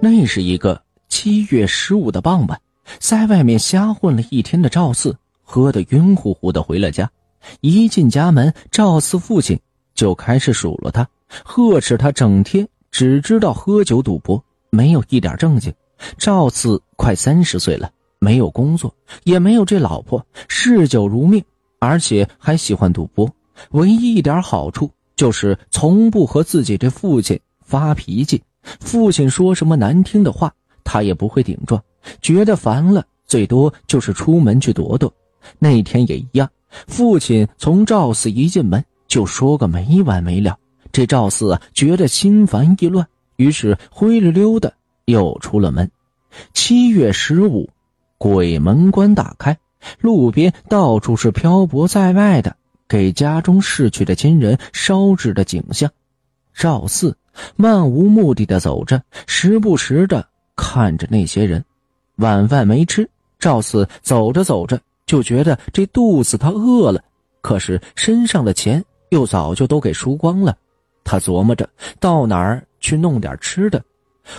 那是一个七月十五的傍晚，在外面瞎混了一天的赵四喝得晕乎乎的回了家。一进家门，赵四父亲就开始数落他，呵斥他整天只知道喝酒赌博，没有一点正经。赵四快三十岁了，没有工作，也没有这老婆，嗜酒如命，而且还喜欢赌博。唯一一点好处就是从不和自己这父亲发脾气。父亲说什么难听的话，他也不会顶撞。觉得烦了，最多就是出门去躲躲。那天也一样，父亲从赵四一进门就说个没完没了。这赵四啊，觉得心烦意乱，于是灰溜溜的又出了门。七月十五，鬼门关打开，路边到处是漂泊在外的给家中逝去的亲人烧纸的景象。赵四。漫无目的的走着，时不时的看着那些人。晚饭没吃，赵四走着走着就觉得这肚子他饿了，可是身上的钱又早就都给输光了。他琢磨着到哪儿去弄点吃的。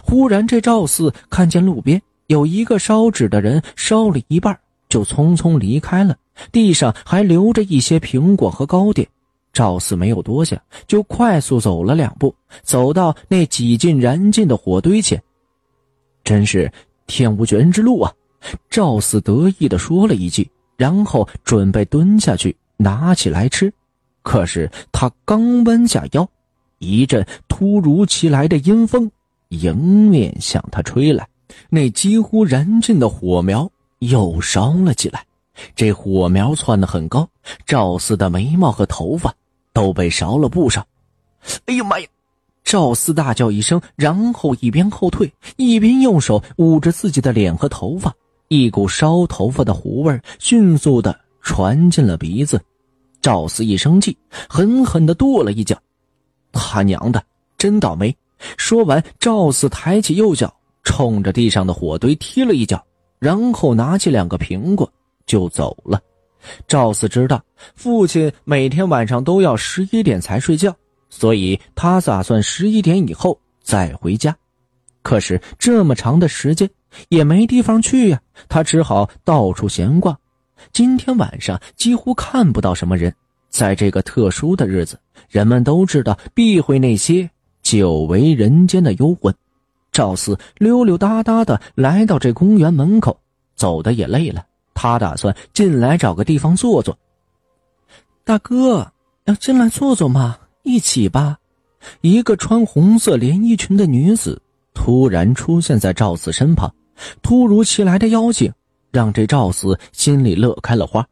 忽然，这赵四看见路边有一个烧纸的人，烧了一半就匆匆离开了，地上还留着一些苹果和糕点。赵四没有多想，就快速走了两步，走到那几近燃尽的火堆前。真是天无绝人之路啊！赵四得意地说了一句，然后准备蹲下去拿起来吃。可是他刚弯下腰，一阵突如其来的阴风迎面向他吹来，那几乎燃尽的火苗又烧了起来。这火苗窜得很高，赵四的眉毛和头发。都被烧了不少，哎呀妈呀！赵四大叫一声，然后一边后退，一边用手捂着自己的脸和头发，一股烧头发的糊味迅速的传进了鼻子。赵四一生气，狠狠的跺了一脚。他娘的，真倒霉！说完，赵四抬起右脚，冲着地上的火堆踢了一脚，然后拿起两个苹果就走了。赵四知道父亲每天晚上都要十一点才睡觉，所以他打算十一点以后再回家。可是这么长的时间也没地方去呀，他只好到处闲逛。今天晚上几乎看不到什么人，在这个特殊的日子，人们都知道避讳那些久违人间的幽魂。赵四溜溜达达的来到这公园门口，走的也累了。他打算进来找个地方坐坐。大哥，要进来坐坐吗？一起吧。一个穿红色连衣裙的女子突然出现在赵四身旁，突如其来的邀请让这赵四心里乐开了花。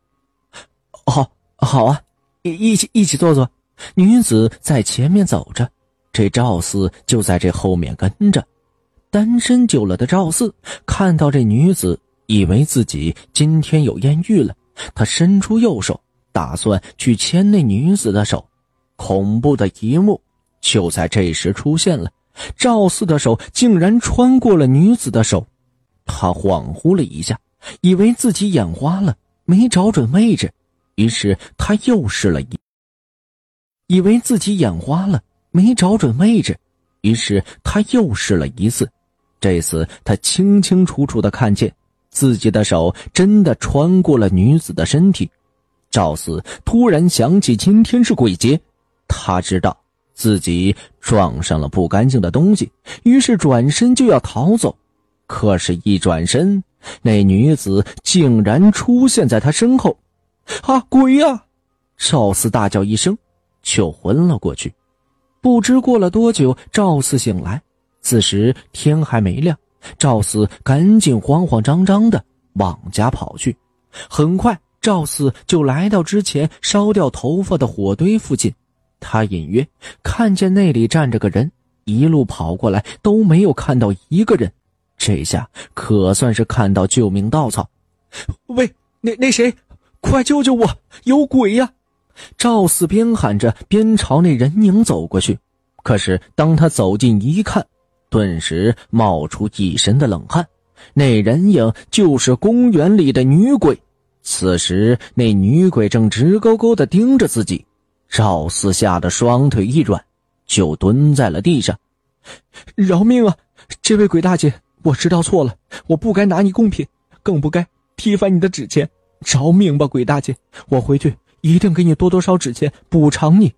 好，好啊，一起一起坐坐。女子在前面走着，这赵四就在这后面跟着。单身久了的赵四看到这女子。以为自己今天有艳遇了，他伸出右手，打算去牵那女子的手。恐怖的一幕就在这时出现了，赵四的手竟然穿过了女子的手。他恍惚了一下，以为自己眼花了，没找准位置，于是他又试了一，以为自己眼花了，没找准位置，于是他又试了一次。这次他清清楚楚的看见。自己的手真的穿过了女子的身体，赵四突然想起今天是鬼节，他知道自己撞上了不干净的东西，于是转身就要逃走。可是，一转身，那女子竟然出现在他身后。啊，鬼呀！赵四大叫一声，就昏了过去。不知过了多久，赵四醒来，此时天还没亮。赵四赶紧慌慌张张的往家跑去，很快赵四就来到之前烧掉头发的火堆附近。他隐约看见那里站着个人，一路跑过来都没有看到一个人，这下可算是看到救命稻草。喂，那那谁，快救救我！有鬼呀！赵四边喊着边朝那人影走过去，可是当他走近一看。顿时冒出一身的冷汗，那人影就是公园里的女鬼。此时，那女鬼正直勾勾的盯着自己。赵四吓得双腿一软，就蹲在了地上。饶命啊！这位鬼大姐，我知道错了，我不该拿你贡品，更不该踢翻你的纸钱。饶命吧，鬼大姐！我回去一定给你多多烧纸钱补偿你。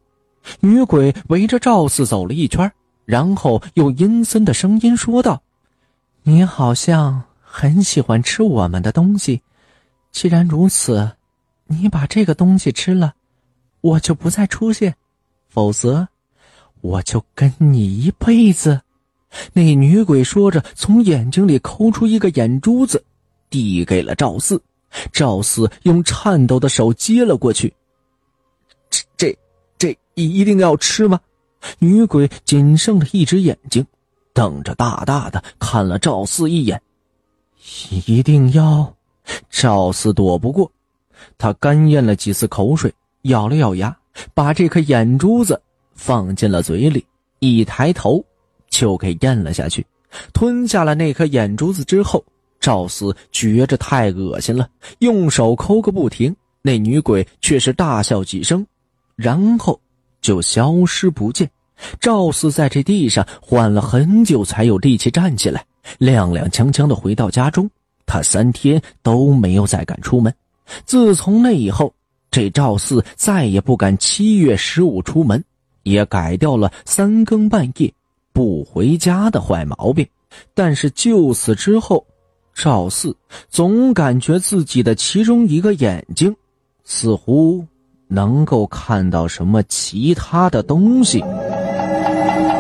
女鬼围着赵四走了一圈，然后用阴森的声音说道：“你好像很喜欢吃我们的东西，既然如此，你把这个东西吃了，我就不再出现；否则，我就跟你一辈子。”那女鬼说着，从眼睛里抠出一个眼珠子，递给了赵四。赵四用颤抖的手接了过去。这、这、这一定要吃吗？女鬼仅剩的一只眼睛，瞪着大大的看了赵四一眼。一定要？赵四躲不过，他干咽了几次口水，咬了咬牙，把这颗眼珠子放进了嘴里，一抬头。就给咽了下去，吞下了那颗眼珠子之后，赵四觉着太恶心了，用手抠个不停。那女鬼却是大笑几声，然后就消失不见。赵四在这地上缓了很久，才有力气站起来，踉踉跄跄的回到家中。他三天都没有再敢出门。自从那以后，这赵四再也不敢七月十五出门，也改掉了三更半夜。不回家的坏毛病，但是就此之后，赵四总感觉自己的其中一个眼睛，似乎能够看到什么其他的东西。